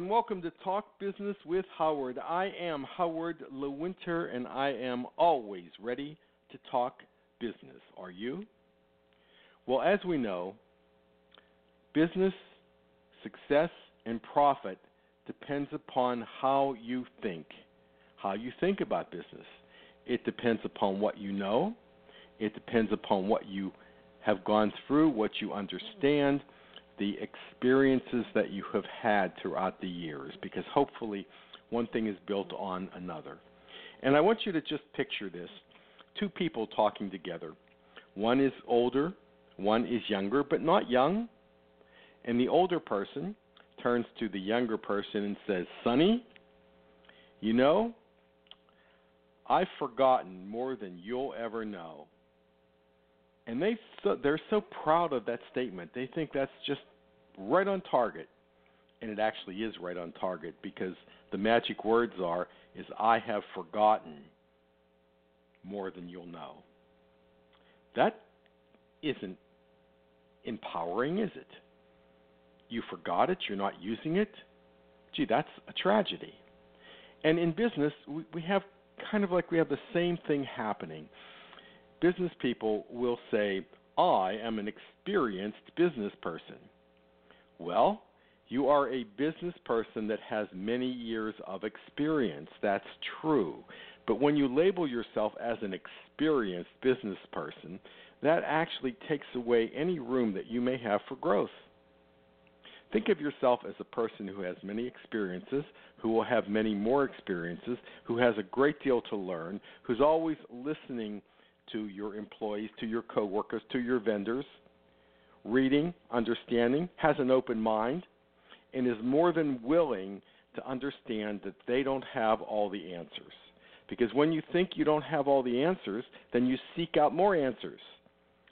And welcome to Talk Business with Howard. I am Howard Lewinter and I am always ready to talk business. Are you? Well, as we know, business success and profit depends upon how you think, how you think about business. It depends upon what you know, it depends upon what you have gone through, what you understand, the experiences that you have had throughout the years, because hopefully one thing is built on another. And I want you to just picture this two people talking together. One is older, one is younger, but not young. And the older person turns to the younger person and says, Sonny, you know, I've forgotten more than you'll ever know. And they so, they're so proud of that statement. They think that's just right on target. And it actually is right on target because the magic words are is I have forgotten more than you'll know. That isn't empowering, is it? You forgot it, you're not using it. Gee, that's a tragedy. And in business, we, we have kind of like we have the same thing happening. Business people will say, I am an experienced business person. Well, you are a business person that has many years of experience. That's true. But when you label yourself as an experienced business person, that actually takes away any room that you may have for growth. Think of yourself as a person who has many experiences, who will have many more experiences, who has a great deal to learn, who's always listening to your employees, to your coworkers, to your vendors, reading, understanding, has an open mind, and is more than willing to understand that they don't have all the answers. Because when you think you don't have all the answers, then you seek out more answers.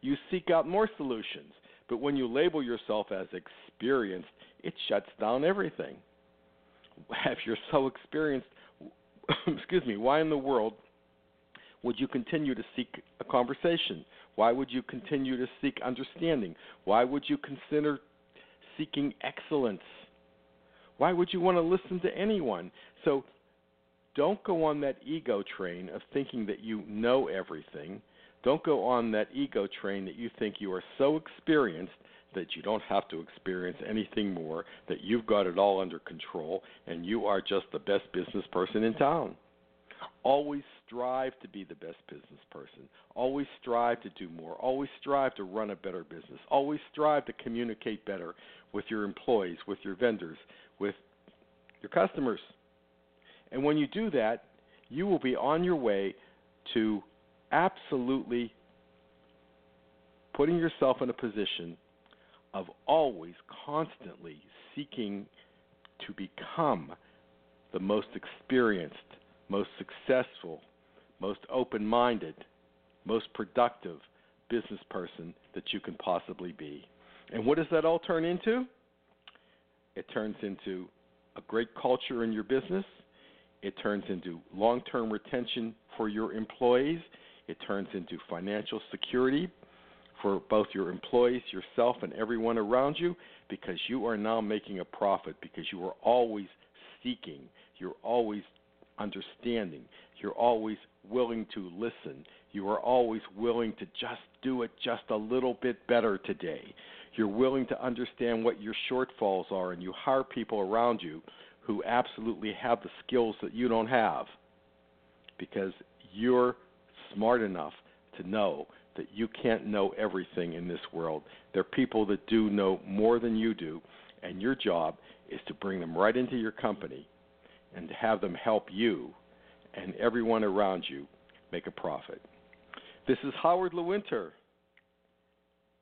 You seek out more solutions. But when you label yourself as experienced, it shuts down everything. If you're so experienced, excuse me, why in the world would you continue to seek a conversation? Why would you continue to seek understanding? Why would you consider seeking excellence? Why would you want to listen to anyone? So don't go on that ego train of thinking that you know everything. Don't go on that ego train that you think you are so experienced that you don't have to experience anything more, that you've got it all under control, and you are just the best business person in town. Always strive to be the best business person. Always strive to do more. Always strive to run a better business. Always strive to communicate better with your employees, with your vendors, with your customers. And when you do that, you will be on your way to absolutely putting yourself in a position of always constantly seeking to become the most experienced, most successful, most open minded, most productive business person that you can possibly be. And what does that all turn into? It turns into a great culture in your business it turns into long term retention for your employees. It turns into financial security for both your employees, yourself, and everyone around you because you are now making a profit because you are always seeking, you're always understanding, you're always willing to listen, you are always willing to just do it just a little bit better today. You're willing to understand what your shortfalls are, and you hire people around you who absolutely have the skills that you don't have because you're smart enough to know that you can't know everything in this world. There are people that do know more than you do, and your job is to bring them right into your company and to have them help you and everyone around you make a profit. This is Howard Lewinter,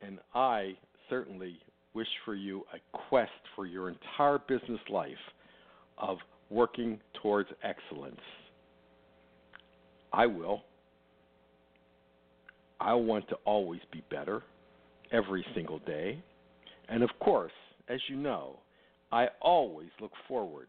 and I certainly wish for you a quest for your entire business life – of working towards excellence. I will. I want to always be better every single day. And of course, as you know, I always look forward